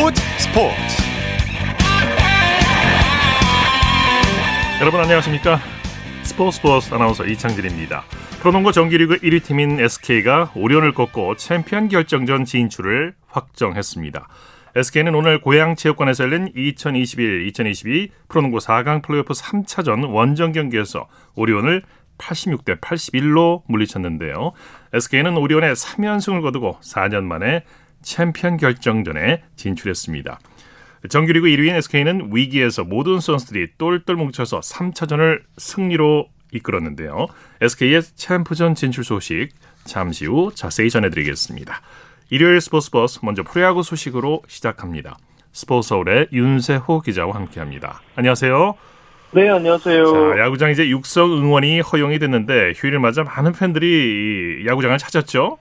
스포츠. 스포츠 여러분 안녕하십니까? 스포츠 스포츠 아나운서 이창진입니다. 프로농구 정규리그 1위 팀인 SK가 오리온을 꺾고 챔피언 결정전 진출을 확정했습니다. SK는 오늘 고양 체육관에서 열린 2021-2022 프로농구 4강 플레이오프 3차전 원정 경기에서 오리온을 86대 81로 물리쳤는데요. SK는 오리온에 3연승을 거두고 4년 만에 챔피언 결정전에 진출했습니다. 정규리그 1위인 SK는 위기에서 모든 선수들이 똘똘 뭉쳐서 3차전을 승리로 이끌었는데요. SK의 챔프전 진출 소식 잠시 후 자세히 전해드리겠습니다. 일요일 스포츠 버스 먼저 프로야구 소식으로 시작합니다. 스포츠 서울의 윤세호 기자와 함께합니다. 안녕하세요. 네, 안녕하세요. 자, 야구장 이제 육성 응원이 허용이 됐는데 휴일을 맞아 많은 팬들이 야구장을 찾았죠.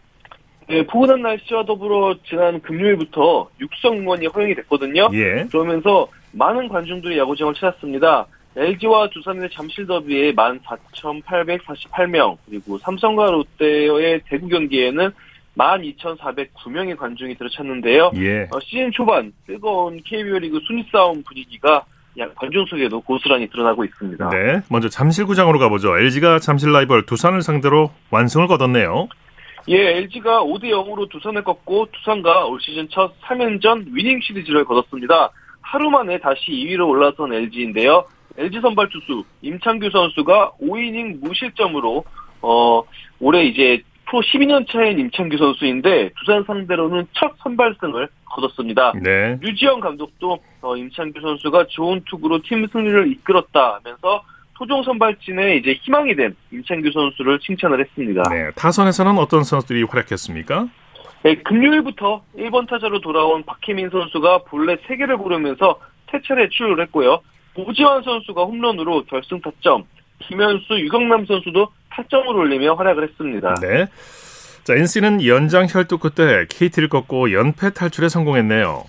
네, 포근한 날씨와 더불어 지난 금요일부터 육성 응원이 허용이 됐거든요. 예. 그러면서 많은 관중들이 야구장을 찾았습니다. LG와 두산의 잠실 더비에 14,848명, 그리고 삼성과 롯데의 대구 경기에는 12,409명의 관중이 들어찼는데요. 예. 어, 시즌 초반 뜨거운 KBO 리그 순위 싸움 분위기가 관중 속에도 고스란히 드러나고 있습니다. 네. 먼저 잠실구장으로 가보죠. LG가 잠실 라이벌 두산을 상대로 완승을 거뒀네요. 예, LG가 5대 0으로 두산을 꺾고 두산과 올 시즌 첫 3연전 위닝 시리즈를 거뒀습니다. 하루 만에 다시 2위로 올라선 LG인데요. LG 선발 투수 임창규 선수가 5이닝 무실점으로 어 올해 이제 프로 12년 차인 임창규 선수인데 두산 상대로는 첫 선발승을 거뒀습니다. 네. 류지영 감독도 어, 임창규 선수가 좋은 투구로 팀 승리를 이끌었다 하면서 토종 선발진의 이제 희망이 된 임창규 선수를 칭찬을 했습니다. 네. 타선에서는 어떤 선수들이 활약했습니까? 네, 금요일부터 1번 타자로 돌아온 박혜민 선수가 본래 3개를 고르면서 태철에 출루를 했고요. 오지환 선수가 홈런으로 결승 타점, 김현수, 유경남 선수도 타점을 올리며 활약을 했습니다. 네. 자, NC는 연장 혈투 끝에 KT를 꺾고 연패 탈출에 성공했네요.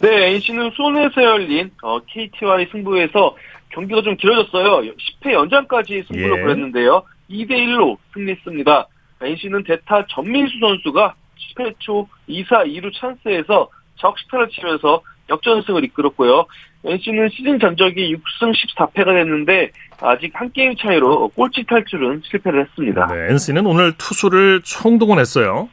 네, NC는 수원에서 열린 어, KT와의 승부에서 경기가 좀 길어졌어요. 10회 연장까지 승부를 예. 벌였는데요. 2대 1로 승리했습니다. NC는 대타 전민수 선수가 10회 초 2사 2루 찬스에서 적시타를 치면서 역전승을 이끌었고요. NC는 시즌 전적이 6승 14패가 됐는데 아직 한 게임 차이로 꼴찌 탈출은 실패를 했습니다. 네. NC는 오늘 투수를 총동원했어요.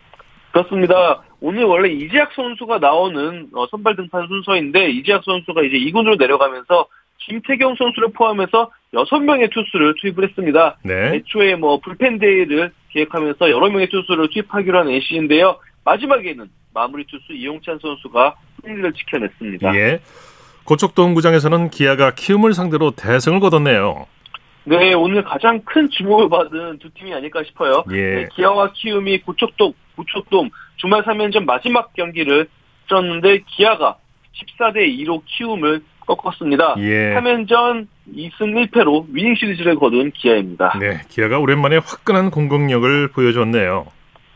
그렇습니다. 오늘 원래 이재학 선수가 나오는 어, 선발 등판 순서인데 이재학 선수가 이제 2군으로 내려가면서 김태경 선수를 포함해서 6명의 투수를 투입을 했습니다. 네. 애초에 뭐 불펜 대회를 기획하면서 여러 명의 투수를 투입하기로 한 NC인데요. 마지막에는 마무리 투수 이용찬 선수가 승리를 지켜냈습니다. 예. 고척동 구장에서는 기아가 키움을 상대로 대승을 거뒀네요. 네, 오늘 가장 큰 주목을 받은 두 팀이 아닐까 싶어요. 예. 네, 기아와 키움이 고척동, 고척돔 주말 3연전 마지막 경기를 치렀는데 기아가 14대 2로 키움을 꺾었습니다. 예. 3연전 2승 1패로 winning 시리즈를 거둔 기아입니다. 네. 기아가 오랜만에 화끈한 공격력을 보여줬네요.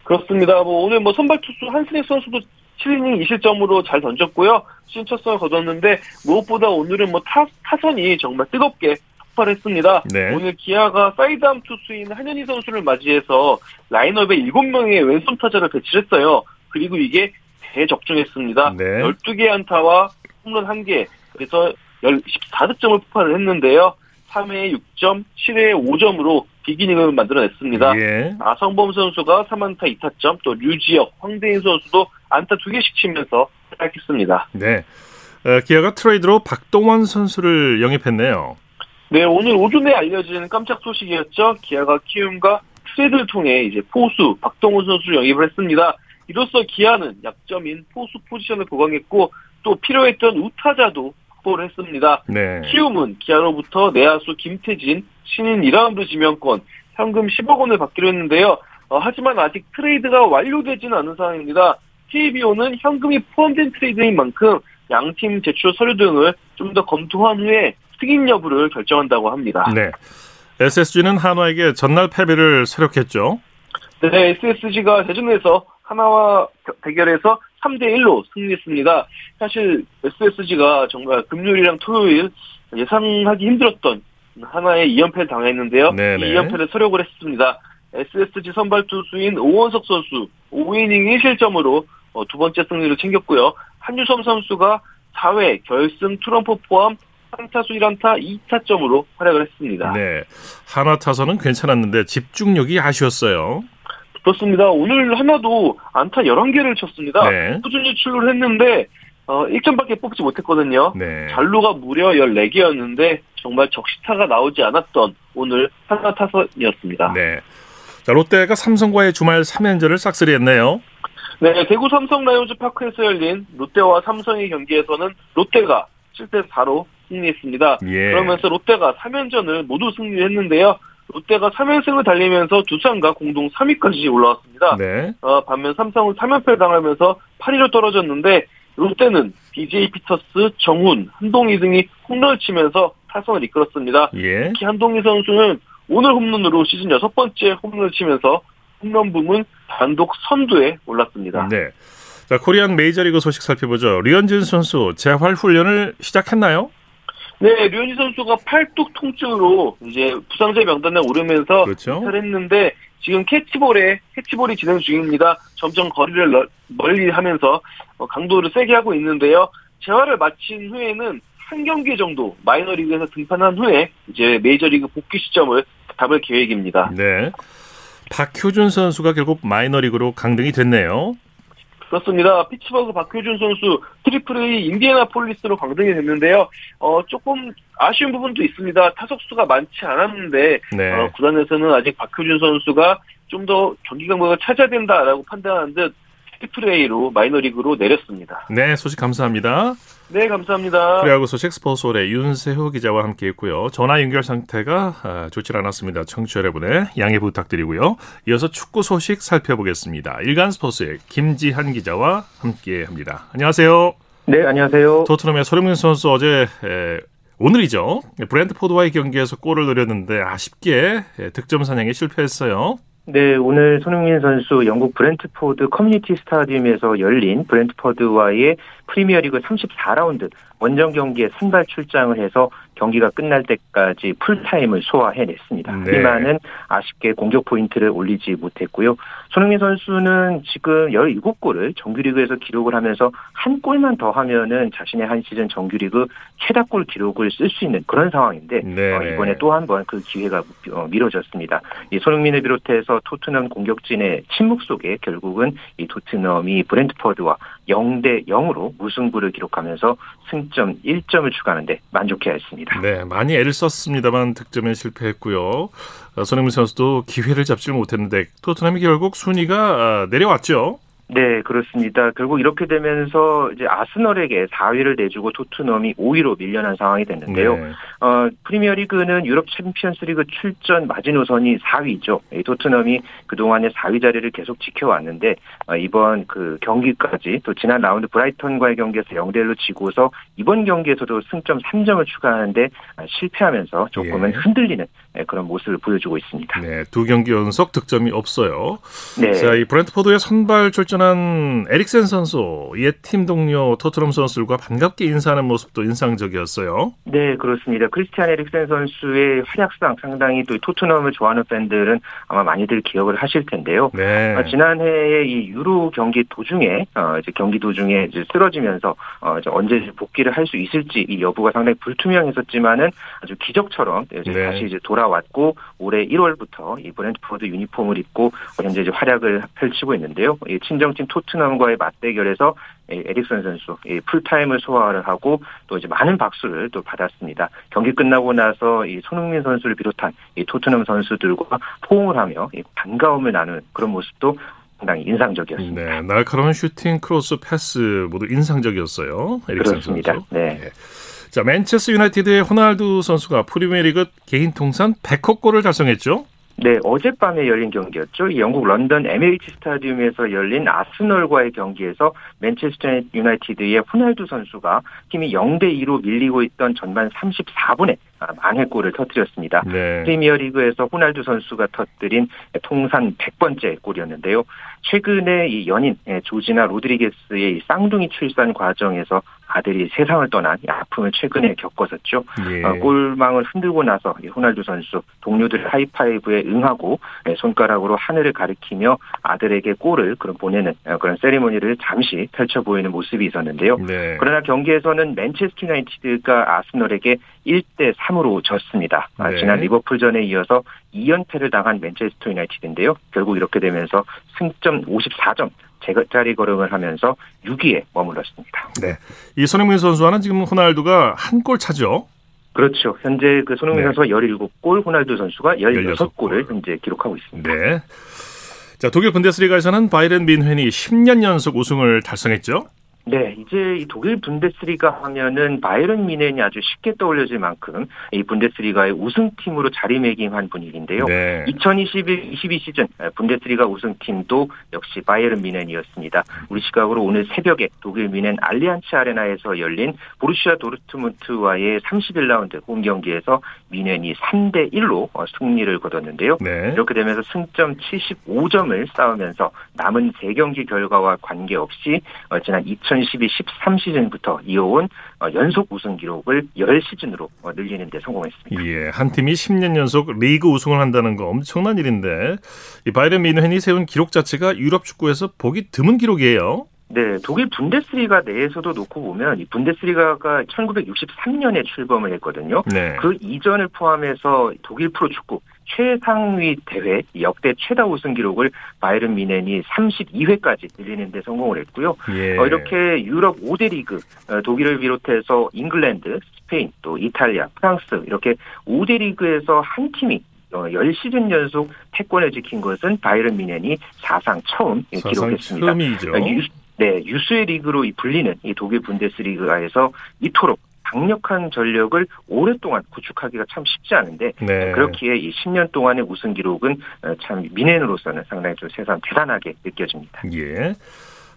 그렇습니다. 뭐 오늘 뭐 선발 투수 한승혁 선수도 7이닝 2실점으로 잘 던졌고요. 시즌 첫 승을 거뒀는데 무엇보다 오늘은 뭐 타, 타선이 정말 뜨겁게 폭발했습니다. 네. 오늘 기아가 사이드암 투수인 한현희 선수를 맞이해서 라인업에 7명의 왼손 타자를 배치했어요. 그리고 이게 대적중했습니다. 네. 12개 안타와 홈런 1개, 그래서 14득점을 폭발을 했는데요. 3회에 6점, 7회에 5점으로 비기닝을 만들어냈습니다. 예. 아성범 선수가 3안타 2타점, 또 류지혁, 황대인 선수도 안타 2개씩 치면서 활약했습니다. 네. 어, 기아가 트레이드로 박동원 선수를 영입했네요. 네, 오늘 오전에 알려진 깜짝 소식이었죠. 기아가 키움과 트레이드를 통해 이제 포수 박동원 선수를 영입을 했습니다. 이로써 기아는 약점인 포수 포지션을 보강했고 또 필요했던 우타자도 확보를 했습니다. 네. 키움은 기아로부터 내야수 김태진 신인 2라운드 지명권 현금 10억 원을 받기로 했는데요. 어, 하지만 아직 트레이드가 완료되지는 않은 상황입니다. KBO는 현금이 포함된 트레이드인 만큼 양팀 제출 서류 등을 좀 더 검토한 후에 승인 여부를 결정한다고 합니다. 네. SSG는 한화에게 전날 패배를 서력했죠. 네, SSG가 대전에서 하나와 대결에서 3대 1로 승리했습니다. 사실 SSG가 정말 금요일이랑 토요일 예상하기 힘들었던 하나의 2연패를 당했는데요. 네네. 이 2연패를 서력을 했습니다. SSG 선발 투수인 오원석 선수 5이닝 1실점으로 어, 두 번째 승리를 챙겼고요. 한유섬 선수가 4회 결승 트럼프 포함 3타수 1안타 2타점으로 활약을 했습니다. 네. 하나 타선은 괜찮았는데 집중력이 아쉬웠어요. 그렇습니다. 오늘 하나도 안타 11개를 쳤습니다. 네. 꾸준히 출루를 했는데 어, 1점밖에 뽑지 못했거든요. 네. 잔루가 무려 14개였는데 정말 적시타가 나오지 않았던 오늘 하나 타선이었습니다. 네. 자, 롯데가 삼성과의 주말 3연전을 싹쓸이했네요. 네, 대구 삼성 라이온즈 파크에서 열린 롯데와 삼성의 경기에서는 롯데가 7대 4로 승리했습니다. 예. 그러면서 롯데가 3연전을 모두 승리했는데요. 롯데가 3연승을 달리면서 두산과 공동 3위까지 올라왔습니다. 네. 어, 반면 삼성은 3연패를 당하면서 8위로 떨어졌는데 롯데는 BJ 피터스, 정훈, 한동희 등이 홈런을 치면서 타선을 이끌었습니다. 예. 특히 한동희 선수는 오늘 홈런으로 시즌 여섯 번째 홈런을 치면서 홈런 부문 단독 선두에 올랐습니다. 네. 자, 코리안 메이저리그 소식 살펴보죠. 류현진 선수 재활 훈련을 시작했나요? 네, 류현진 선수가 팔뚝 통증으로 이제 부상자 명단에 오르면서 그렇죠. 했는데 지금 캐치볼에 캐치볼이 진행 중입니다. 점점 거리를 널- 멀리 하면서 어, 강도를 세게 하고 있는데요. 재활을 마친 후에는 한 경기 정도 마이너리그에서 등판한 후에 이제 메이저리그 복귀 시점을 잡을 계획입니다. 네. 박효준 선수가 결국 마이너리그로 강등이 됐네요. 그렇습니다. 피츠버그 박효준 선수 Triple A 인디애나폴리스로 강등이 됐는데요. 어, 조금 아쉬운 부분도 있습니다. 타석수가 많지 않았는데 네. 어, 구단에서는 아직 박효준 선수가 좀 더 경기 강도를 찾아야 된다라고 판단한 듯 Triple A로 마이너리그로 내렸습니다. 네, 소식 감사합니다. 네, 감사합니다. 프로야구 소식 스포츠 서울의 윤세호 기자와 함께했고요. 전화 연결 상태가 아, 좋지 않았습니다. 청취자 여러분의 양해 부탁드리고요. 이어서 축구 소식 살펴보겠습니다. 일간 스포츠의 김지한 기자와 함께합니다. 안녕하세요. 네, 안녕하세요. 토트넘의 손흥민 선수 어제 에, 오늘이죠. 브렌트포드와의 경기에서 골을 노렸는데 아쉽게 에, 득점 사냥에 실패했어요. 네, 오늘 손흥민 선수 영국 브렌트포드 커뮤니티 스타디움에서 열린 브렌트포드와의 프리미어리그 34라운드 원정 경기에 선발 출장을 해서 경기가 끝날 때까지 풀타임을 소화해냈습니다. 네. 하지만은 아쉽게 공격 포인트를 올리지 못했고요. 손흥민 선수는 지금 17골을 정규리그에서 기록을 하면서 한 골만 더 하면은 자신의 한 시즌 정규리그 최다골 기록을 쓸 수 있는 그런 상황인데 네. 어, 이번에 또 한 번 그 기회가 어, 미뤄졌습니다. 이 손흥민을 비롯해서 토트넘 공격진의 침묵 속에 결국은 이 토트넘이 브랜트퍼드와 0대 0으로 무승부를 기록하면서 승점 1점을 추가하는데 만족해야 했습니다. 네, 많이 애를 썼습니다만 득점에 실패했고요. 어, 손흥민 선수도 기회를 잡지 못했는데 토트넘이 결국 순위가 아, 내려왔죠. 네, 그렇습니다. 결국 이렇게 되면서 이제 아스널에게 4위를 내주고 토트넘이 5위로 밀려난 상황이 됐는데요. 네. 어, 프리미어리그는 유럽 챔피언스리그 출전 마지노선이 4위죠. 이 토트넘이 그동안의 4위 자리를 계속 지켜왔는데 어, 이번 그 경기까지 또 지난 라운드 브라이턴과의 경기에서 0대 1로 지고서 이번 경기에서도 승점 3점을 추가하는데 아, 실패하면서 조금은 예. 흔들리는 예, 그런 모습을 보여주고 있습니다. 네, 두 경기 연속 득점이 없어요. 네. 자, 이 브랜트포드에 선발 출전 한 에릭센 선수, 옛 팀 동료 토트넘 선수들과 반갑게 인사하는 모습도 인상적이었어요. 네, 그렇습니다. 크리스티안 에릭센 선수의 활약상 상당히 또 토트넘을 좋아하는 팬들은 아마 많이들 기억을 하실 텐데요. 네. 어, 지난해에 이 유로 경기 도중에 어, 이제 경기 도중에 이제 쓰러지면서 어, 이제 언제 복귀를 할 수 있을지 이 여부가 상당히 불투명했었지만은 아주 기적처럼 이제 네. 다시 이제 돌아왔고 올해 1월부터 이 브랜트포드 유니폼을 입고 현재 이제 활약을 펼치고 있는데요. 이 친정 팀 토트넘과의 맞대결에서 이 에릭센 선수 이 풀타임을 소화를 하고 또 이제 많은 박수를 또 받았습니다. 경기 끝나고 나서 이 손흥민 선수를 비롯한 이 토트넘 선수들과 포옹을 하며 이 반가움을 나누는 그런 모습도 상당히 인상적이었습니다. 네, 날카로운 슈팅, 크로스, 패스 모두 인상적이었어요. 에릭센 그렇습니다. 선수. 네. 자, 맨체스터 유나이티드의 호날두 선수가 프리미어리그 개인 통산 100호 골을 달성했죠. 네, 어젯밤에 열린 경기였죠. 이 영국 런던 MH 스타디움에서 열린 아스널과의 경기에서 맨체스터 유나이티드의 호날두 선수가 팀이 0대 2로 밀리고 있던 전반 34분에 만회골을 터뜨렸습니다. 네. 프리미어리그에서 호날두 선수가 터뜨린 통산 100번째 골이었는데요. 최근에 이 연인 예, 조지나 로드리게스의 쌍둥이 출산 과정에서 아들이 세상을 떠난 아픔을 최근에 겪었었죠. 예. 어, 골망을 흔들고 나서 호날두 선수 동료들 하이파이브에 응하고 예, 손가락으로 하늘을 가리키며 아들에게 골을 그런 보내는 어, 그런 세리머니를 잠시 펼쳐 보이는 모습이 있었는데요. 네. 그러나 경기에서는 맨체스터 유나이티드가 아스널에게 1대 3으로 졌습니다. 아, 네. 지난 리버풀전에 이어서 2연패를 당한 맨체스터 유나이티드인데요. 결국 이렇게 되면서 승점 54점 제자리 걸음을 하면서 6위에 머물렀습니다. 네. 이 손흥민 선수와는 지금 호날두가 한 골 차죠. 그렇죠. 현재 그 손흥민 네. 선수가 17골, 호날두 선수가 16골. 16골을 현재 기록하고 있습니다. 네. 자, 독일 분데스리가에서는 바이른 민헨이 10년 연속 우승을 달성했죠. 네, 이제 이 독일 분데스리가 하면은 바이른 미넨이 아주 쉽게 떠올려질 만큼 이 분데스리가의 우승팀으로 자리매김한 분위기인데요. 네. 2021-22 시즌 분데스리가 우승팀도 역시 바이에른 미넨이었습니다. 우리 시각으로 오늘 새벽에 독일 미넨 알리안츠 아레나에서 열린 보루시아 도르트문트와의 31라운드 홈 경기에서 미넨이 3대 1로 승리를 거뒀는데요. 네. 이렇게 되면서 승점 75점을 쌓으면서 남은 3경기 결과와 관계없이 어, 지난 2012-13 시즌부터 이어온 어, 연속 우승 기록을 10시즌으로 늘리는 데 성공했습니다. 예, 한 팀이 10년 연속 리그 우승을 한다는 거 엄청난 일인데 이 바이른 미헨이 세운 기록 자체가 유럽 축구에서 보기 드문 기록이에요. 네, 독일 분데스리가 내에서도 놓고 보면 이 분데스리가가 1963년에 출범을 했거든요. 네. 그 이전을 포함해서 독일 프로축구 최상위 대회 역대 최다 우승 기록을 바이른 미넨이 32회까지 늘리는 데 성공을 했고요. 예. 어, 이렇게 유럽 5대 리그 어, 독일을 비롯해서 잉글랜드, 스페인, 또 이탈리아, 프랑스 이렇게 5대 리그에서 한 팀이 어, 10시즌 연속 패권을 지킨 것은 바이에른 뮌헨이 사상 처음 사상 기록했습니다. 처음이죠. 어, 유, 네, 유수의 리그로 이 불리는 이 독일 분데스리가에서 이토록 강력한 전력을 오랫동안 구축하기가 참 쉽지 않은데 네. 그렇기에 이 10년 동안의 우승 기록은 어, 참 뮌헨으로서는 상당히 좀 세상 대단하게 느껴집니다. 예.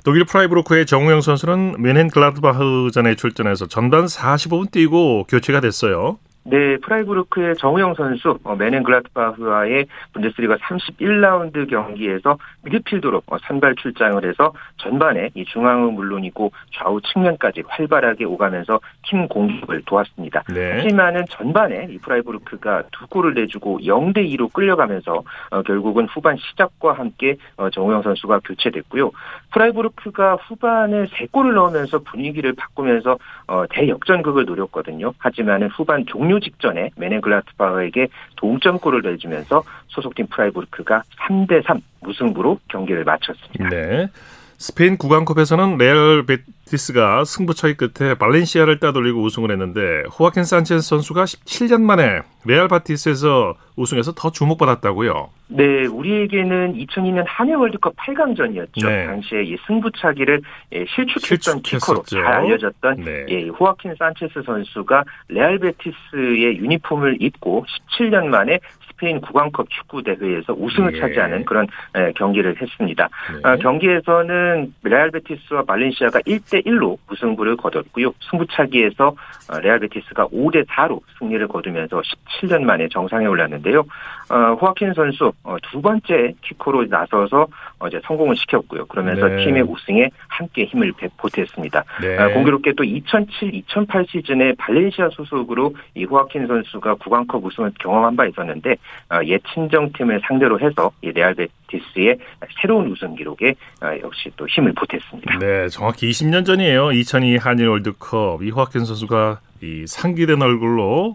독일 프라이부르크의 정우영 선수는 묀헨글라트바흐전에 출전해서 전반 45분 뛰고 교체가 됐어요. 네, 프라이부르크의 정우영 선수 어, 묀헨글라트바흐와의 분데스리가 31라운드 경기에서 미드필더로 어, 선발 출장을 해서 전반에 이 중앙은 물론이고 좌우 측면까지 활발하게 오가면서 팀 공격을 도왔습니다. 네. 하지만은 전반에 이 프라이부르크가 두 골을 내주고 0대 2로 끌려가면서 어, 결국은 후반 시작과 함께 어, 정우영 선수가 교체됐고요. 프라이부르크가 후반에 세 골을 넣으면서 분위기를 바꾸면서 어, 대역전극을 노렸거든요. 하지만은 후반 종료 직전에 묀헨글라트바흐에게 동점골을 내주면서 소속팀 프라이부르크가 3대 3 무승부로 경기를 마쳤습니다. 네. 스페인 국왕컵에서는 레알 베티스가 승부차기 끝에 발렌시아를 따돌리고 우승을 했는데 호아킨 산체스 선수가 17년 만에 레알 베티스에서 우승해서 더 주목받았다고요. 네, 우리에게는 2002년 한일 월드컵 8강전이었죠. 네. 당시에 이 승부차기를 예, 실축했던 키커로. 잘 알려졌던 네. 예, 호아킨 산체스 선수가 레알 베티스의 유니폼을 입고 17년 만에 스페인 국왕컵 축구 대회에서 우승을 예. 차지하는 그런 예, 경기를 했습니다. 네. 아, 경기에서는 레알 베티스와 발렌시아가 1대 1로 무승부를 거뒀고요. 승부차기에서 어, 레알 베티스가 5대 4로 승리를 거두면서 17년 만에 정상에 올랐는데요. 어, 호아킨 선수 어, 두 번째 키커로 나서서 어, 이제 성공을 시켰고요. 그러면서 네. 팀의 우승에 함께 힘을 배- 보탰습니다. 네. 아, 공교롭게 또 2007-2008 시즌에 발렌시아 소속으로 이 호아킨 선수가 구강컵 우승을 경험한 바 있었는데 어, 옛 친정팀을 상대로 해서 이 레알 베티스의 새로운 우승 기록에 어, 역시 또 힘을 보탰습니다. 네, 정확히 20년 전이에요. 2002 한일 월드컵 이 호아킨 선수가 이 상기된 얼굴로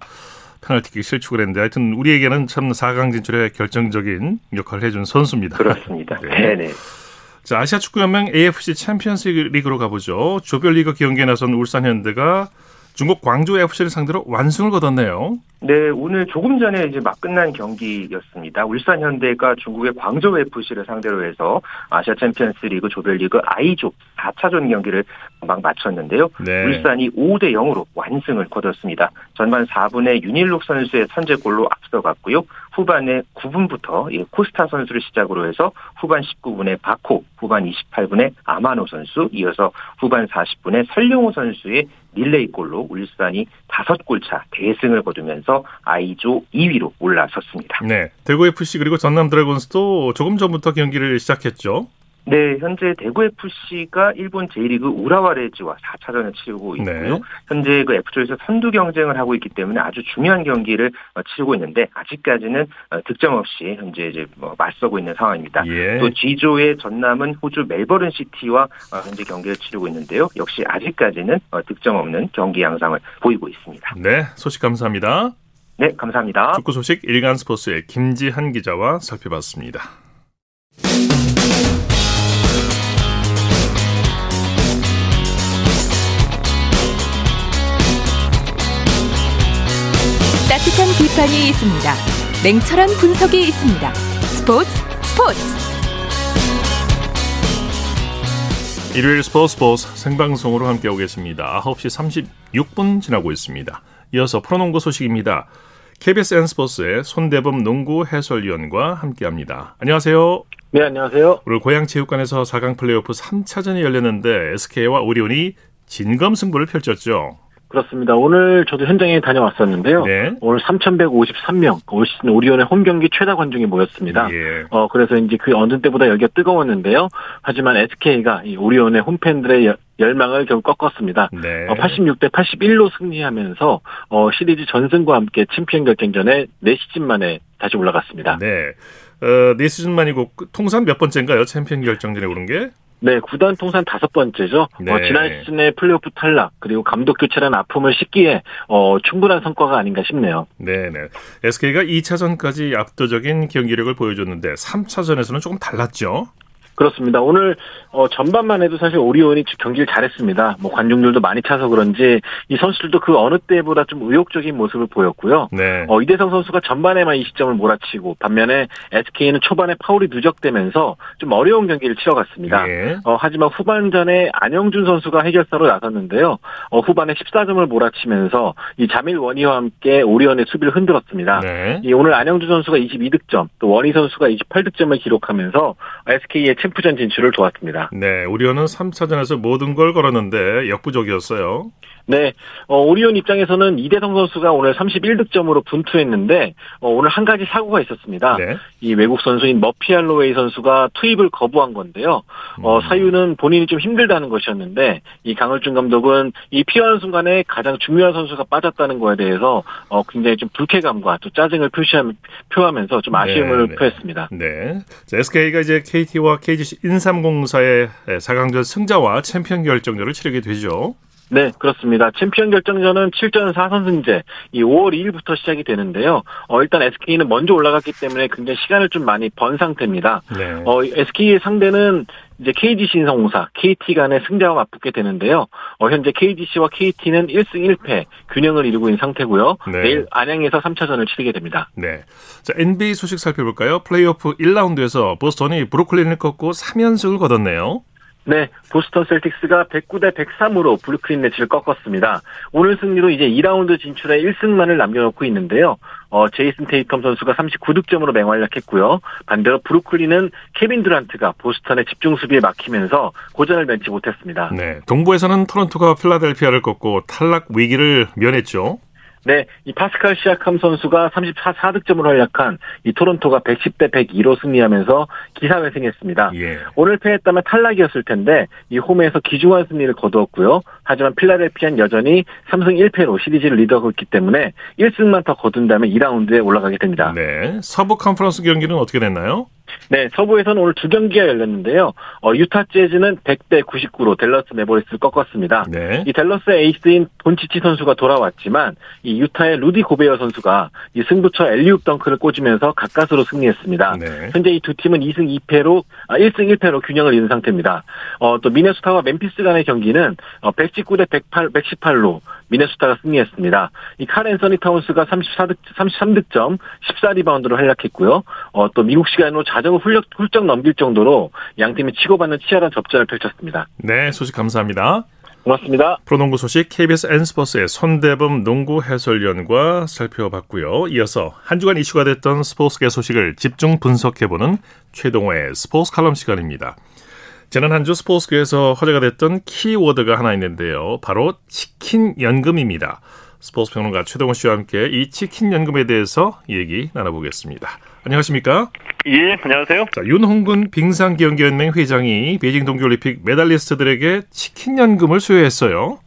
페널티킥 실축을 했는데 하여튼 우리에게는 참 4강 진출에 결정적인 역할을 해준 선수입니다. 그렇습니다. 네. 네네. 자, 아시아 축구연맹 AFC 챔피언스 리그로 가보죠. 조별리그 경기에 나선 울산 현대가 중국 광주 FC를 상대로 완승을 거뒀네요. 네, 오늘 조금 전에 이제 막 끝난 경기였습니다. 울산 현대가 중국의 광저우 FC를 상대로 해서 아시아 챔피언스 리그 조별리그 I조 4차전 경기를 막 마쳤는데요. 네. 울산이 5대 0으로 완승을 거뒀습니다. 전반 4분에 윤일록 선수의 선제골로 앞서갔고요. 후반에 9분부터 이 코스타 선수를 시작으로 해서 후반 19분에 바코, 후반 28분에 아마노 선수, 이어서 후반 40분에 설용호 선수의 릴레이골로 울산이 다섯 골차 대승을 거두면서 아이조 2위로 올라섰습니다. 네, 대구 FC 그리고 전남 드래곤스도 조금 전부터 경기를 시작했죠. 네, 현재 대구 FC가 일본 제1리그 우라와 레즈와 4차전을 치르고 있고요. 네. 현재 그 F조에서 선두 경쟁을 하고 있기 때문에 아주 중요한 경기를 어, 치르고 있는데 아직까지는 어, 득점 없이 현재 이제 뭐 맞서고 있는 상황입니다. 예. 또 G조의 전남은 호주 멜버른 시티와 어, 현재 경기를 치르고 있는데요. 역시 아직까지는 득점 없는 경기 양상을 보이고 있습니다. 네, 소식 감사합니다. 네, 감사합니다. 축구 소식 일간 스포츠의 김지한 기자와 살펴봤습니다. 따뜻한 비판이 있습니다. 냉철한 분석이 있습니다. 스포츠 스포츠. 일요일 스포츠 스포츠 생방송으로 함께하고 계십니다. 9시 36분 지나고 있습니다. 이어서 프로농구 소식입니다. KBS N스포츠의 손대범 농구 해설위원과 함께합니다. 안녕하세요. 네, 안녕하세요. 오늘 고양체육관에서 4강 플레이오프 3차전이 열렸는데 SK와 오리온이 진검승부를 펼쳤죠. 그렇습니다. 오늘 저도 현장에 다녀왔었는데요. 네. 오늘 3,153명 올 시즌 오리온의 홈 경기 최다 관중이 모였습니다. 예. 어 그래서 이제 그 어느 때보다 여기가 뜨거웠는데요. 하지만 SK가 이 오리온의 홈팬들의 열망을 결국 꺾었습니다. 네. 어, 86대 81로 승리하면서 어, 시리즈 전승과 함께 챔피언 결정전에 4시즌 만에 다시 올라갔습니다. 네. 어, 4시즌 만이고 통산 몇 번째인가요? 챔피언 결정전에 오른 게? 네, 구단 통산 다섯 번째죠. 어, 네. 어, 지난 시즌에 플레이오프 탈락 그리고 감독 교체라는 아픔을 씻기에 어, 충분한 성과가 아닌가 싶네요. 네, 네. SK가 2차전까지 압도적인 경기력을 보여줬는데 3차전에서는 조금 달랐죠. 그렇습니다. 오늘 어, 전반만 해도 사실 오리온이 경기를 잘했습니다. 뭐 관중들도 많이 차서 그런지 이 선수들도 그 어느 때보다 좀 의욕적인 모습을 보였고요. 네. 어, 이대성 선수가 전반에만 이 시점을 몰아치고 반면에 SK는 초반에 파울이 누적되면서 좀 어려운 경기를 치러갔습니다. 네. 어, 하지만 후반전에 안영준 선수가 해결사로 나섰는데요. 어, 후반에 14점을 몰아치면서 이 자밀 원희와 함께 오리온의 수비를 흔들었습니다. 네. 이 오늘 안영준 선수가 22득점, 또 원희 선수가 28득점을 기록하면서 SK의 챔 프전 진출을 도왔습니다. 네, 오리온은 3차전에서 모든 걸 걸었는데 역부족이었어요. 네, 어, 오리온 입장에서는 이대성 선수가 오늘 31득점으로 분투했는데 어, 오늘 한 가지 사고가 있었습니다. 네. 이 외국 선수인 머피 알로웨이 선수가 투입을 거부한 건데요. 어, 음. 사유는 본인이 좀 힘들다는 것이었는데 이 강을준 감독은 이 피하는 순간에 가장 중요한 선수가 빠졌다는 거에 대해서 어, 굉장히 좀 불쾌감과 또 짜증을 표시하, 표하면서 좀 아쉬움을 네, 네. 표했습니다. 네, 자, SK가 이제 KT와 KGC 인삼공사의 4강전 승자와 챔피언 결정전을 치르게 되죠. 네, 그렇습니다. 챔피언 결정전은 7전 4선승제 이 5월 2일부터 시작이 되는데요. 어, 일단 SK는 먼저 올라갔기 때문에 굉장히 시간을 좀 많이 번 상태입니다. 네. 어, SK의 상대는 이제 KGC 인성공사, KT 간의 승자와 맞붙게 되는데요. 어, 현재 KGC와 KT는 1승 1패 균형을 이루고 있는 상태고요. 네. 내일 안양에서 3차전을 치르게 됩니다. 네. 자, NBA 소식 살펴볼까요? 플레이오프 1라운드에서 보스턴이 브루클린을 꺾고 3연승을 거뒀네요. 네, 보스턴 셀틱스가 109대 103으로 브루클린 네츠를 꺾었습니다. 오늘 승리로 이제 2라운드 진출에 1승만을 남겨놓고 있는데요. 어, 제이슨 테이텀 선수가 39득점으로 맹활약했고요. 반대로 브루클린은 케빈 드란트가 보스턴의 집중 수비에 막히면서 고전을 면치 못했습니다. 네, 동부에서는 토론토가 필라델피아를 꺾고 탈락 위기를 면했죠. 네, 이 파스칼 시아캄 선수가 34득점으로 활약한 이 토론토가 110대 102로 승리하면서 기사회생했습니다. 예. 오늘 패했다면 탈락이었을 텐데 이 홈에서 기중한 승리를 거두었고요. 하지만 필라델피아는 여전히 3승 1패로 시리즈를 리드하고 있기 때문에 1승만 더 거둔다면 2라운드에 올라가게 됩니다. 네, 서부 컨퍼런스 경기는 어떻게 됐나요? 네, 서부에서는 오늘 두 경기가 열렸는데요. 어, 유타 재즈는 100대 99로 댈러스 매버릭스를 꺾었습니다. 네. 이 댈러스의 에이스인 돈치치 선수가 돌아왔지만 이 유타의 루디 고베어 선수가 이 승부처 alley-oop 덩크를 꽂으면서 가까스로 승리했습니다. 네. 현재 이 두 팀은 2승 2패로 아, 1승 1패로 균형을 이룬 상태입니다. 어, 또 미네소타와 멤피스 간의 경기는 어, 119대 108, 118로 미네소타가 승리했습니다. 이 칼 앤서니 타운스가 34득, 33득점, 14리바운드로 활약했고요. 어, 또 미국 시간으로 자정을 훌쩍, 훌쩍 넘길 정도로 양 팀이 치고받는 치열한 접전을 펼쳤습니다. 네, 소식 감사합니다. 고맙습니다. 프로농구 소식 KBS N스포츠의 손대범 농구 해설위원과 살펴봤고요. 이어서 한 주간 이슈가 됐던 스포츠계 소식을 집중 분석해보는 최동호의 스포츠 칼럼 시간입니다. 지난 한 주 스포츠계에서 화제가 됐던 키워드가 하나 있는데요. 바로 치킨 연금입니다. 스포츠 평론가 최동호 씨와 함께 이 치킨 연금에 대해서 얘기 나눠보겠습니다. 안녕하십니까? 예, 안녕하세요. 자, 윤홍근 빙상경기연맹 회장이 베이징 동계올림픽 메달리스트들에게 치킨 연금을 수여했어요.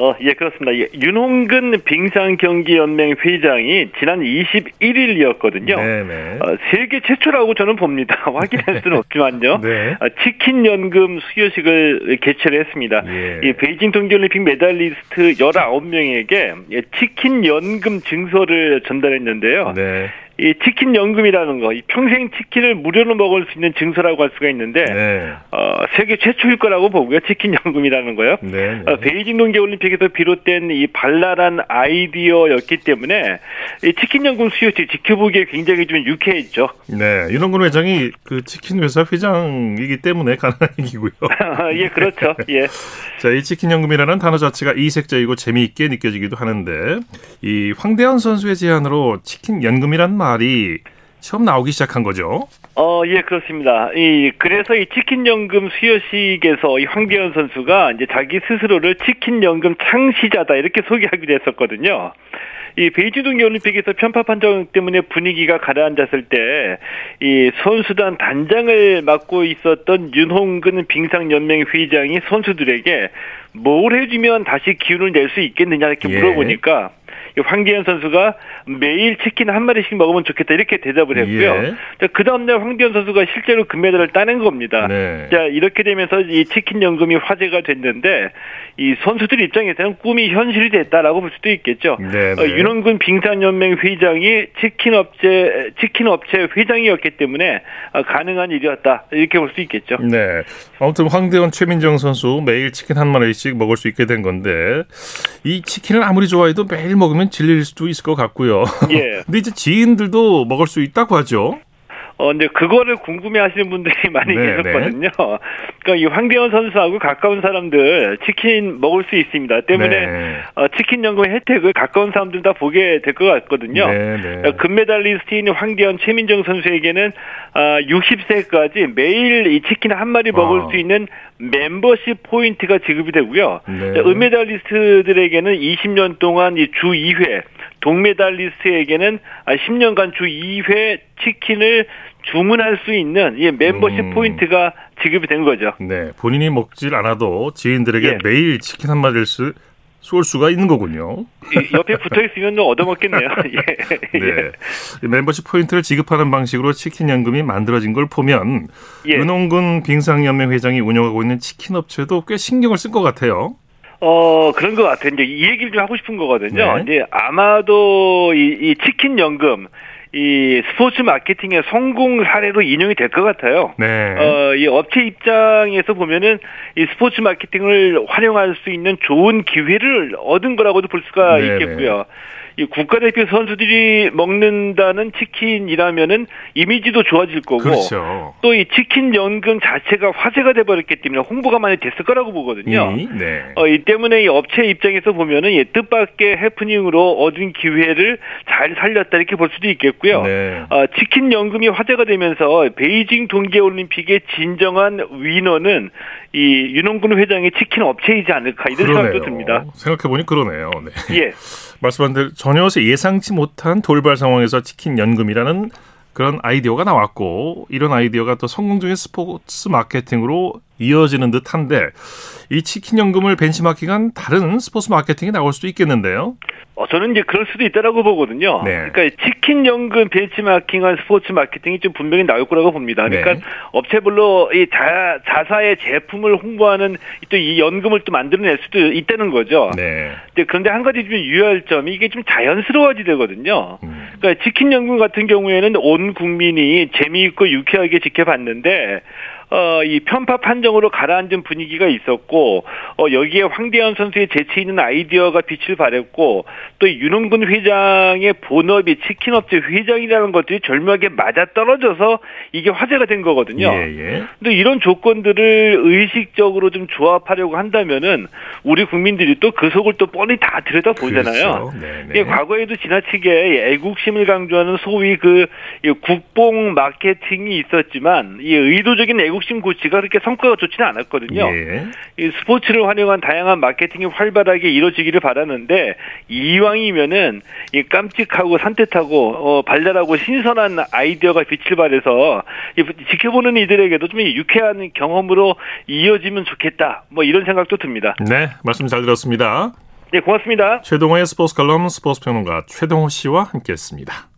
어, 예, 그렇습니다. 예, 윤홍근 빙상경기연맹 회장이 지난 21일이었거든요. 네네. 어, 세계 최초라고 저는 봅니다. 확인할 수는 없지만요. 네. 어, 치킨 연금 수여식을 개최를 했습니다. 예. 이 베이징 동계올림픽 메달리스트 19명에게 예, 치킨 연금 증서를 전달했는데요. 네. 이 치킨 연금이라는 거, 이 평생 치킨을 무료로 먹을 수 있는 증서라고 할 수가 있는데 네. 어, 세계 최초일 거라고 보고요. 치킨 연금이라는 거요. 네, 네. 어, 베이징 동계올림픽에서 비롯된 이 발랄한 아이디어였기 때문에 이 치킨 연금 수요식 지켜보기에 굉장히 좀 유쾌했죠. 네, 윤원근 회장이 그 치킨 회사 회장이기 때문에 가능한 얘기고요. 예, 그렇죠. 예. 자, 이 치킨 연금이라는 단어 자체가 이색적이고 재미있게 느껴지기도 하는데 이 황대현 선수의 제안으로 치킨 연금이란 말 말이 처음 나오기 시작한 거죠. 어, 예, 그렇습니다. 이, 그래서 이 치킨연금 수여식에서 이 황대현 선수가 이제 자기 스스로를 치킨연금 창시자다 이렇게 소개하기도 했었거든요. 이 베이징 동계올림픽에서 편파 판정 때문에 분위기가 가라앉았을 때 이 선수단 단장을 맡고 있었던 윤홍근 빙상연맹 회장이 선수들에게 뭘 해주면 다시 기운을 낼 수 있겠느냐 이렇게 예. 물어보니까 황기현 선수가 매일 치킨 한 마리씩 먹으면 좋겠다 이렇게 대답을 했고요. 예. 자, 그 다음날 황기현 선수가 실제로 금메달을 따낸 겁니다. 네. 자, 이렇게 되면서 이 치킨 연금이 화제가 됐는데 이 선수들 입장에서는 꿈이 현실이 됐다라고 볼 수도 있겠죠. 네, 네. 어, 윤원근 빙상연맹 회장이 치킨 업체 치킨 업체 회장이었기 때문에 어, 가능한 일이었다 이렇게 볼 수 있겠죠. 네. 아무튼 황대원 최민정 선수 매일 치킨 한 마리씩 먹을 수 있게 된 건데 이 치킨을 아무리 좋아해도 매일 먹으면 질릴 수도 있을 것 같고요. 예. 근데 이제 지인들도 먹을 수 있다고 하죠. 어, 근데 그거를 궁금해 하시는 분들이 많이 네, 계셨거든요. 네. 그러니까 이 황대현 선수하고 가까운 사람들 치킨 먹을 수 있습니다. 때문에 네. 어, 치킨 연금의 혜택을 가까운 사람들 다 보게 될 것 같거든요. 네, 네. 어, 금메달리스트인 황대현 최민정 선수에게는 어, 60세까지 매일 이 치킨 한 마리 먹을 아. 수 있는 멤버십 포인트가 지급이 되고요. 네. 은메달리스트들에게는 20년 동안 이 주 2회 동메달리스트에게는 10년간 주 2회 치킨을 주문할 수 있는 이 멤버십 음. 포인트가 지급이 된 거죠. 네, 본인이 먹질 않아도 지인들에게 예. 매일 치킨 한 마리를 쓰, 쏠 수가 있는 거군요. 옆에 붙어 있으면 얻어먹겠네요. 예. 네. 멤버십 포인트를 지급하는 방식으로 치킨 연금이 만들어진 걸 보면 예. 윤홍근 빙상연맹 회장이 운영하고 있는 치킨 업체도 꽤 신경을 쓴 것 같아요. 어, 그런 것 같아요. 이제 이 얘기를 좀 하고 싶은 거거든요. 네. 이제 아마도 이, 이 치킨 연금, 이 스포츠 마케팅의 성공 사례로 인용이 될 것 같아요. 네. 어, 이 업체 입장에서 보면은 이 스포츠 마케팅을 활용할 수 있는 좋은 기회를 얻은 거라고도 볼 수가 네, 있겠고요. 네. 이 국가대표 선수들이 먹는다는 치킨이라면은 이미지도 좋아질 거고 그렇죠. 또이 치킨 연금 자체가 화제가 돼 버렸기 때문에 홍보가 많이 됐을 거라고 보거든요. 음, 네. 어, 이 때문에 이 업체 입장에서 보면은 예, 뜻밖의 해프닝으로 얻은 기회를 잘 살렸다 이렇게 볼 수도 있겠고요. 네. 어, 치킨 연금이 화제가 되면서 베이징 동계 올림픽의 진정한 위너는 이 윤홍근 회장의 치킨 업체이지 않을까 이런 그러네요. 생각도 듭니다. 생각해 보니 그러네요. 네. 예. 말씀한 대로 전혀 예상치 못한 돌발 상황에서 치킨 연금이라는 그런 아이디어가 나왔고 이런 아이디어가 또 성공적인 스포츠 마케팅으로 이어지는 듯한데 이 치킨 연금을 벤치마킹한 다른 스포츠 마케팅이 나올 수도 있겠는데요. 어, 저는 이제 그럴 수도 있다라고 보거든요. 네. 그러니까 치킨 연금 벤치마킹한 스포츠 마케팅이 좀 분명히 나올 거라고 봅니다. 그러니까 네. 업체별로 이 자, 자사의 제품을 홍보하는 또 이 연금을 또 만들어낼 수도 있다는 거죠. 네. 그런데 한 가지 좀 유의할 점이 이게 좀 자연스러워지 되거든요. 음. 그러니까 치킨 연금 같은 경우에는 온 국민이 재미있고 유쾌하게 지켜봤는데 어, 이 편파 판정으로 가라앉은 분위기가 있었고, 어, 여기에 황대현 선수의 재치 있는 아이디어가 빛을 발했고, 또 윤홍근 회장의 본업이 치킨업체 회장이라는 것들이 절묘하게 맞아떨어져서 이게 화제가 된 거거든요. 예, 예. 근데 이런 조건들을 의식적으로 좀 조합하려고 한다면은 우리 국민들이 또 그 속을 또 뻔히 다 들여다 보잖아요. 그렇죠. 네, 네. 과거에도 지나치게 애국심을 강조하는 소위 그 국뽕 마케팅이 있었지만 이 의도적인 애국 심 고치가 그렇게 성과가 좋지는 않았거든요. 예. 이 스포츠를 활용한 다양한 마케팅이 활발하게 이루어지기를 바라는데 이왕이면은 이 깜찍하고 산뜻하고 어, 발랄하고 신선한 아이디어가 빛을 발해서 지켜보는 이들에게도 좀 유쾌한 경험으로 이어지면 좋겠다. 뭐 이런 생각도 듭니다. 네, 말씀 잘 들었습니다. 네, 고맙습니다. 최동호의 스포츠 칼럼 스포츠 평론가 최동호 씨와 함께했습니다.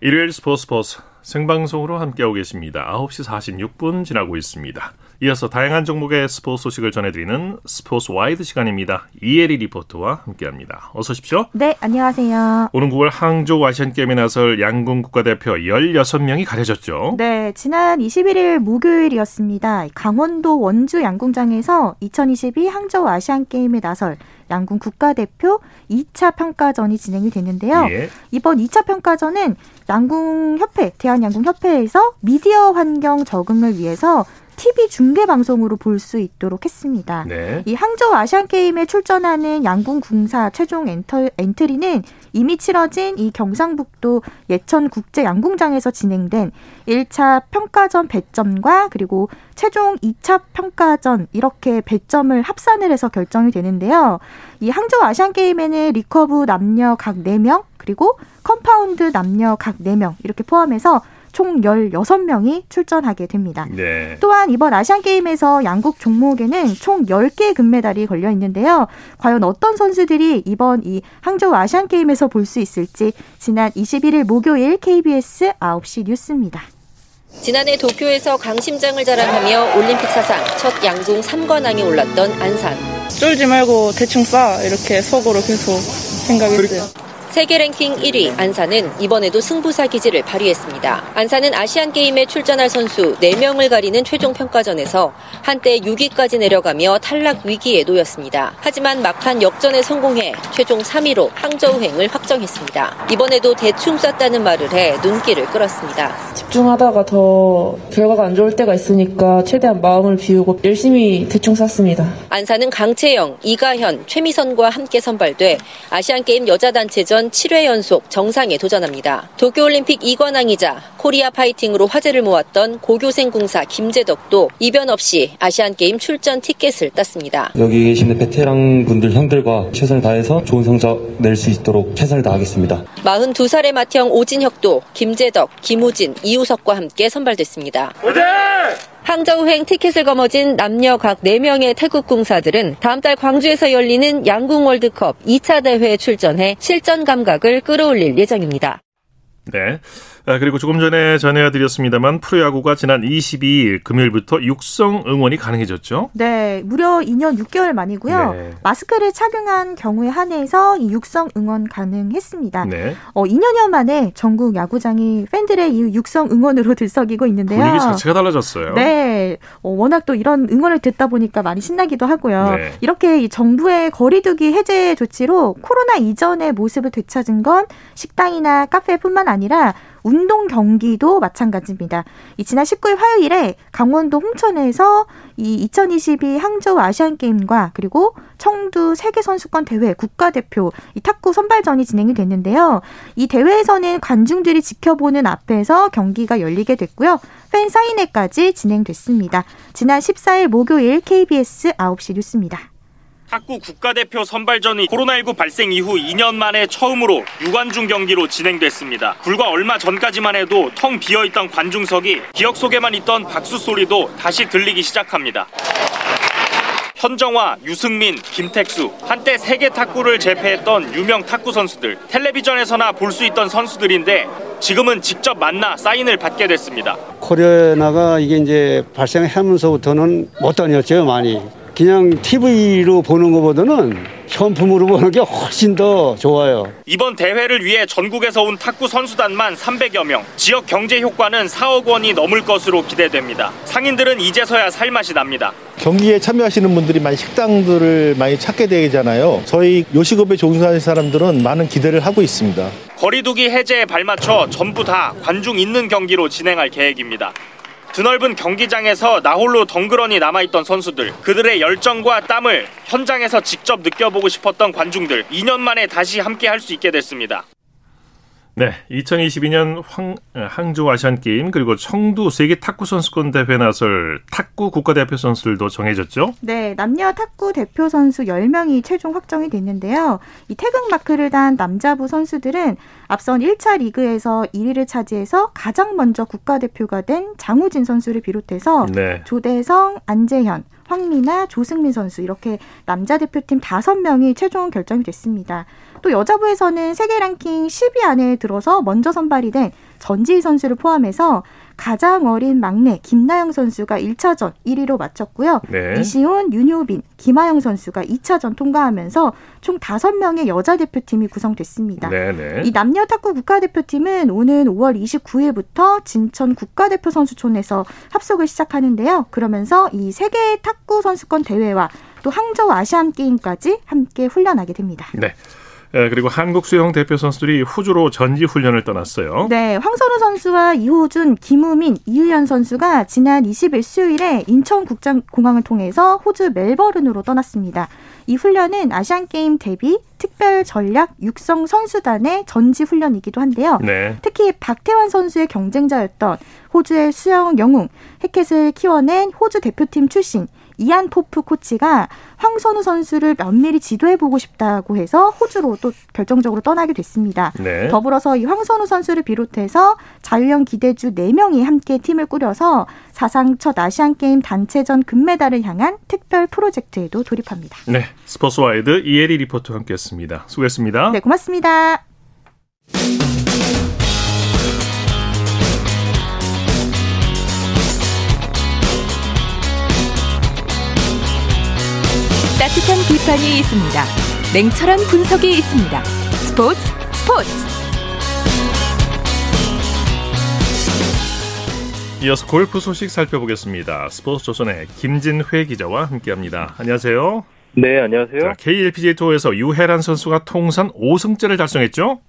일요일 스포츠 스포츠 생방송으로 함께하고 계십니다. 9시 46분 지나고 있습니다. 이어서 다양한 종목의 스포츠 소식을 전해드리는 스포츠 와이드 시간입니다. 이혜리 리포터와 함께합니다. 어서 오십시오. 네, 안녕하세요. 오는 9월 항저우 아시안게임에 나설 양궁 국가대표 16명이 가려졌죠. 네, 지난 21일 목요일이었습니다. 강원도 원주 양궁장에서 2022 항저우 아시안게임에 나설 양궁 국가대표 2차 평가전이 진행이 됐는데요. 예. 이번 2차 평가전은 양궁협회, 대한양궁협회에서 미디어 환경 적응을 위해서 TV 중계 방송으로 볼 수 있도록 했습니다. 네. 이 항저우 아시안 게임에 출전하는 양궁 궁사 최종 엔터, 엔트리는 이미 치러진 이 경상북도 예천 국제 양궁장에서 진행된 1차 평가전 배점과 그리고 최종 2차 평가전 이렇게 배점을 합산을 해서 결정이 되는데요. 이 항저우 아시안 게임에는 리커브 남녀 각 4명 그리고 컴파운드 남녀 각 4명 이렇게 포함해서 총 16명이 출전하게 됩니다. 네. 또한 이번 아시안 게임에서 양국 종목에는 총 10개의 금메달이 걸려 있는데요. 과연 어떤 선수들이 이번 이 항저우 아시안 게임에서 볼 수 있을지 지난 21일 목요일 KBS 9시 뉴스입니다. 지난해 도쿄에서 강심장을 자랑하며 올림픽 사상 첫 양궁 3관왕에 올랐던 안산. 쫄지 말고 대충 쏴 이렇게 속으로 계속 생각했어요. 세계 랭킹 1위 안산은 이번에도 승부사 기질을 발휘했습니다. 안산은 아시안 게임에 출전할 선수 4명을 가리는 최종 평가전에서 한때 6위까지 내려가며 탈락 위기에 놓였습니다. 하지만 막판 역전에 성공해 최종 3위로 항저우행을 확정했습니다. 이번에도 대충 쐈다는 말을 해 눈길을 끌었습니다. 집중하다가 더 결과가 안 좋을 때가 있으니까 최대한 마음을 비우고 열심히 대충 쐈습니다. 안산은 강채영, 이가현, 최미선과 함께 선발돼 아시안 게임 여자 단체전 대전 7회 연속 정상에 도전합니다. 도쿄올림픽 2관왕이자 코리아 파이팅으로 화제를 모았던 고교생 궁사 김제덕도 이변 없이 아시안게임 출전 티켓을 땄습니다. 여기 계시는 베테랑 분들 형들과 최선을 다해서 좋은 성적 낼 수 있도록 최선을 다하겠습니다. 42살의 맏형 오진혁도 김재덕, 김우진, 이우석과 함께 선발됐습니다. 오진! 항저우행 티켓을 거머쥔 남녀 각 4명의 태국 공사들은 다음 달 광주에서 열리는 양궁 월드컵 2차 대회에 출전해 실전 감각을 끌어올릴 예정입니다. 네. 아, 그리고 조금 전에 전해드렸습니다만 프로야구가 지난 22일 금요일부터 육성 응원이 가능해졌죠? 네, 무려 2년 6개월 만이고요. 네. 마스크를 착용한 경우에 한해서 이 육성 응원 가능했습니다. 네. 어, 2년여 만에 전국 야구장이 팬들의 이 육성 응원으로 들썩이고 있는데요. 분위기 자체가 달라졌어요. 네, 어, 워낙 또 이런 응원을 듣다 보니까 많이 신나기도 하고요. 네. 이렇게 이 정부의 거리두기 해제 조치로 코로나 이전의 모습을 되찾은 건 식당이나 카페뿐만 아니라 운동 경기도 마찬가지입니다. 이 지난 19일 화요일에 강원도 홍천에서 이 2022 항저우 아시안 게임과 그리고 청두 세계 선수권 대회 국가대표 이 탁구 선발전이 진행이 됐는데요. 이 대회에서는 관중들이 지켜보는 앞에서 경기가 열리게 됐고요. 팬 사인회까지 진행됐습니다. 지난 14일 목요일 KBS 9시 뉴스입니다. 탁구 국가대표 선발전이 코로나19 발생 이후 2년 만에 처음으로 유관중 경기로 진행됐습니다. 불과 얼마 전까지만 해도 텅 비어있던 관중석이 기억 속에만 있던 박수 소리도 다시 들리기 시작합니다. 현정화, 유승민, 김택수, 한때 세계 탁구를 제패했던 유명 탁구 선수들, 텔레비전에서나 볼 수 있던 선수들인데 지금은 직접 만나 사인을 받게 됐습니다. 코로나가 이게 이제 발생하면서부터는 못 다녔죠, 많이. 그냥 TV로 보는 것보다는 현품으로 보는 게 훨씬 더 좋아요. 이번 대회를 위해 전국에서 온 탁구 선수단만 300여 명, 지역 경제 효과는 4억 원이 넘을 것으로 기대됩니다. 상인들은 이제서야 살맛이 납니다. 경기에 참여하시는 분들이 많이 식당들을 많이 찾게 되잖아요. 저희 요식업에 종사하는 사람들은 많은 기대를 하고 있습니다. 거리두기 해제에 발맞춰 전부 다 관중 있는 경기로 진행할 계획입니다. 드넓은 경기장에서 나홀로 덩그러니 남아있던 선수들, 그들의 열정과 땀을 현장에서 직접 느껴보고 싶었던 관중들, 2년 만에 다시 함께 할 수 있게 됐습니다. 네, 2022년 황, 항주 아시안 게임 그리고 청두 세계 탁구 선수권 대회 나설 탁구 국가대표 선수들도 정해졌죠? 네, 남녀 탁구 대표 선수 10명이 최종 확정이 됐는데요. 이 태극 마크를 단 남자부 선수들은 앞선 1차 리그에서 1위를 차지해서 가장 먼저 국가대표가 된 장우진 선수를 비롯해서 네. 조대성, 안재현, 황미나, 조승민 선수 이렇게 남자 대표팀 5명이 최종 결정이 됐습니다. 또 여자부에서는 세계 랭킹 10위 안에 들어서 먼저 선발이 된 전지희 선수를 포함해서 가장 어린 막내 김나영 선수가 1차전 1위로 마쳤고요. 네. 이시훈, 윤효빈, 김하영 선수가 2차전 통과하면서 총 5명의 여자 대표팀이 구성됐습니다. 네, 네. 이 남녀 탁구 국가대표팀은 오는 5월 29일부터 진천 국가대표 선수촌에서 합숙을 시작하는데요. 그러면서 이 세계 탁구 선수권 대회와 또 항저우 아시안 게임까지 함께 훈련하게 됩니다. 네. 예, 그리고 한국 수영 대표 선수들이 호주로 전지 훈련을 떠났어요. 네, 황선우 선수와 이호준, 김우민, 이유연 선수가 지난 20일 수요일에 인천국제공항을 통해서 호주 멜버른으로 떠났습니다. 이 훈련은 아시안 게임 대비 특별 전략 육성 선수단의 전지 훈련이기도 한데요. 네. 특히 박태환 선수의 경쟁자였던 호주의 수영 영웅 해켓을 키워낸 호주 대표팀 출신 이안 포프 코치가 황선우 선수를 면밀히 지도해 보고 싶다고 해서 호주로 또 결정적으로 떠나게 됐습니다. 네. 더불어서 이 황선우 선수를 비롯해서 자유형 기대주 4명이 함께 팀을 꾸려서 사상 첫 아시안 게임 단체전 금메달을 향한 특별 프로젝트에도 돌입합니다. 네. 스포츠와이드 이혜리 리포터와 함께했습니다. 수고했습니다. 네, 고맙습니다. 따뜻한 비판이 있습니다. 냉철한 분석이 있습니다. 스포츠 스포츠. 이어서 골프 소식 살펴보겠습니다. 스포츠 조선의 김진회 기자와 함께합니다. 안녕하세요. 네, 안녕하세요. 자, KLPGA 투어에서 유해란 선수가 통산 5승째를 달성했죠?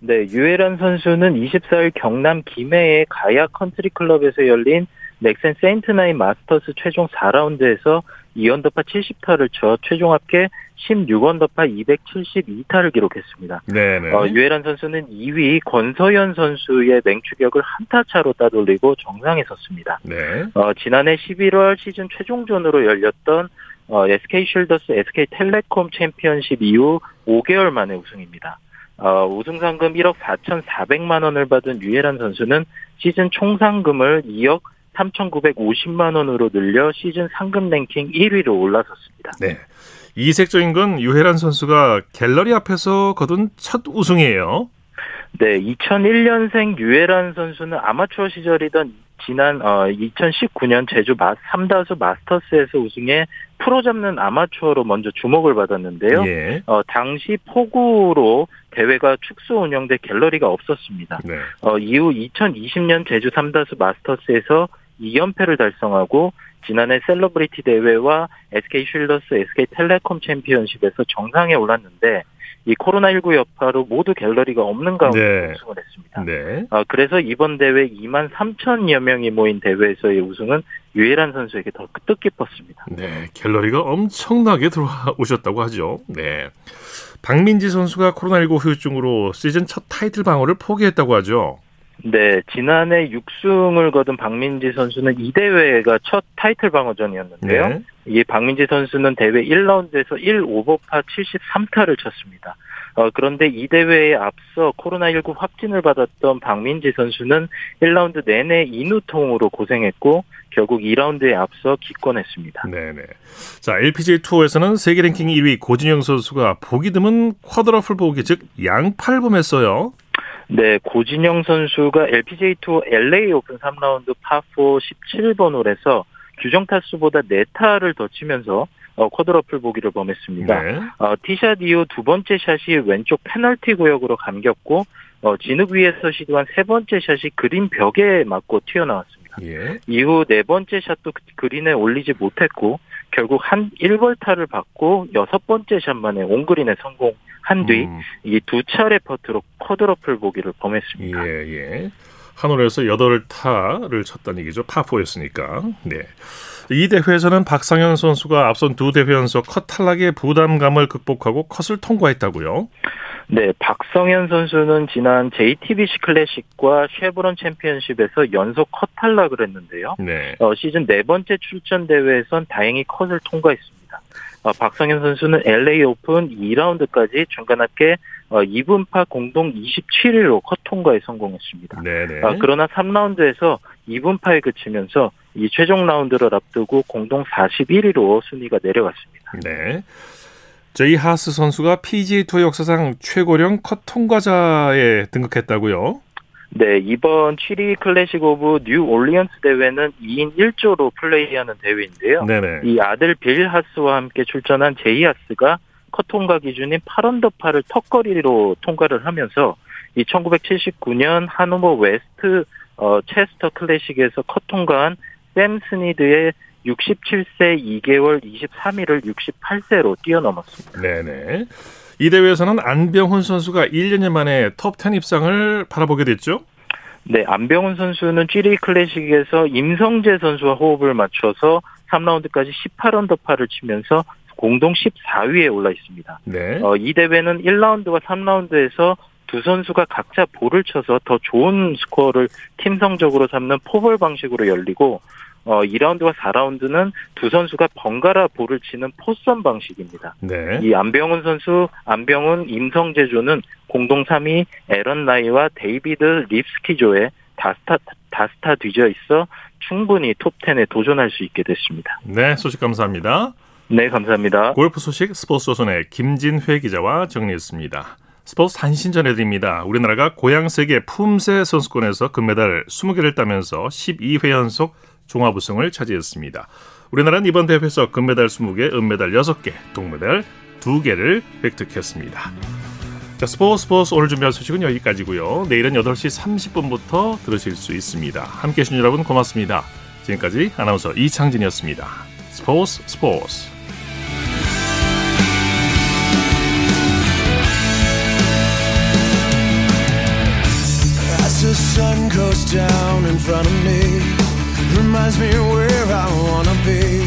네, 유해란 선수는 24일 경남 김해의 가야 컨트리 클럽에서 열린 넥센 세인트나인 마스터스 최종 4라운드에서 2언더파 70타를 쳐 최종 합계 16언더파 272타를 기록했습니다. 네네. 어, 유해란 선수는 2위 권서현 선수의 맹추격을 한타 차로 따돌리고 정상에 섰습니다. 네. 어, 지난해 11월 시즌 최종전으로 열렸던 어, SK 쉴더스 SK 텔레콤 챔피언십 이후 5개월 만에 우승입니다. 어, 우승 상금 1억 4,400만 원을 받은 유해란 선수는 시즌 총 상금을 2억 3,950만 원으로 늘려 시즌 상금 랭킹 1위로 올라섰습니다. 네. 이색적인 건 유해란 선수가 갤러리 앞에서 거둔 첫 우승이에요. 네, 2001년생 유해란 선수는 아마추어 시절이던 지난 어, 2019년 제주 마, 삼다수 마스터스에서 우승해 프로 잡는 아마추어로 먼저 주목을 받았는데요. 예. 어, 당시 폭우로 대회가 축소 운영돼 갤러리가 없었습니다. 네. 어, 이후 2020년 제주 삼다수 마스터스에서 2연패를 달성하고 지난해 셀러브리티 대회와 SK 쉴더스, SK 텔레콤 챔피언십에서 정상에 올랐는데 이 코로나19 여파로 모두 갤러리가 없는 가운데 네. 우승을 했습니다. 네. 어, 그래서 이번 대회 2만 3천여 명이 모인 대회에서의 우승은 유해란 선수에게 더 뜻깊었습니다. 네, 갤러리가 엄청나게 들어오셨다고 하죠. 네. 박민지 선수가 코로나19 후유증으로 시즌 첫 타이틀 방어를 포기했다고 하죠. 네, 지난해 6승을 거둔 박민지 선수는 이 대회가 첫 타이틀 방어전이었는데요. 네. 이 박민지 선수는 대회 1라운드에서 1 오버파 73타를 쳤습니다. 어, 그런데 이 대회에 앞서 코로나19 확진을 받았던 박민지 선수는 1라운드 내내 인후통으로 고생했고 결국 2라운드에 앞서 기권했습니다. 네네. 자, LPGA 투어에서는 세계 랭킹 1위 고진영 선수가 보기 드문 쿼드러플 보기 즉 양파를 범했어요. 네, 고진영 선수가 LPGA 투어 LA 오픈 3라운드 파4 17번 홀에서 규정 타수보다 4타를 더 치면서 어, 쿼드러플 보기를 범했습니다. 네. 어, 티샷 이후 두 번째 샷이 왼쪽 페널티 구역으로 감겼고 어, 진흙 위에서 시도한 세 번째 샷이 그린 벽에 맞고 튀어나왔습니다. 예. 이후 네 번째 샷도 그 그린에 올리지 못했고 결국 한 1벌타를 받고 여섯 번째 샷만에 온그린에 성공한 뒤 이두 음. 차례 퍼트로 쿼드러플 보기를 범했습니다. 예, 예. 한 홀에서 8타를 쳤다는 얘기죠. 파4였으니까. 네. 이 대회에서는 박성현 선수가 앞선 두 대회 연속 컷 탈락의 부담감을 극복하고 컷을 통과했다고요? 네, 박성현 선수는 지난 JTBC 클래식과 쉐브론 챔피언십에서 연속 컷 탈락을 했는데요. 네. 어, 시즌 네 번째 출전 대회에선 다행히 컷을 통과했습니다. 어, 박성현 선수는 LA 오픈 2라운드까지 중간 합계 어, 이븐파 공동 27위로 컷 통과에 성공했습니다. 네네. 어, 그러나 3라운드에서 이븐파에 그치면서 이 최종 라운드를 앞두고 공동 41위로 순위가 내려갔습니다. 네. 제이 하스 선수가 PGA 투어 역사상 최고령 컷 통과자에 등극했다고요? 네, 이번 취리히 클래식 오브 뉴 올리언스 대회는 2인 1조로 플레이하는 대회인데요. 네네. 이 아들 빌 하스와 함께 출전한 제이 하스가 컷 통과 기준인 8언더파를 턱걸이로 통과를 하면서 이 1979년 하노버 웨스트 어, 체스터 클래식에서 컷 통과한 샘 스니드의 67세 2개월 23일을 68세로 뛰어넘었습니다. 네네. 이 대회에서는 안병훈 선수가 1년 만에 톱10 입상을 바라보게 됐죠? 네, 안병훈 선수는 취리히 클래식에서 임성재 선수와 호흡을 맞춰서 3라운드까지 18언더파를 치면서 공동 14위에 올라 있습니다. 네. 어, 이 대회는 1라운드와 3라운드에서 두 선수가 각자 볼을 쳐서 더 좋은 스코어를 팀 성적으로 삼는 포볼 방식으로 열리고 어, 2라운드와 4라운드는 두 선수가 번갈아 볼을 치는 포섬 방식입니다. 네. 이 안병훈 선수, 안병훈, 임성재조는 공동 3위 에런 라이와 데이비드 립스키조에 다스타, 다스타 뒤져 있어 충분히 톱10에 도전할 수 있게 됐습니다. 네, 소식 감사합니다. 네, 감사합니다. 골프 소식 스포츠 조선의 김진회 기자와 정리했습니다. 스포츠 단신 전해드립니다. 우리나라가 고양 세계 품새 선수권에서 금메달 20개를 따면서 12회 연속 종합 우승을 차지했습니다. 우리나라는 이번 대회에서 금메달 20개, 은메달 6개, 동메달 2개를 획득했습니다. 자, 스포츠 스포츠 오늘 준비한 소식은 여기까지고요. 내일은 8시 30분부터 들으실 수 있습니다. 함께해 주신 여러분 고맙습니다. 지금까지 아나운서 이창진이었습니다. 스포츠 스포츠 reminds me where I wanna be.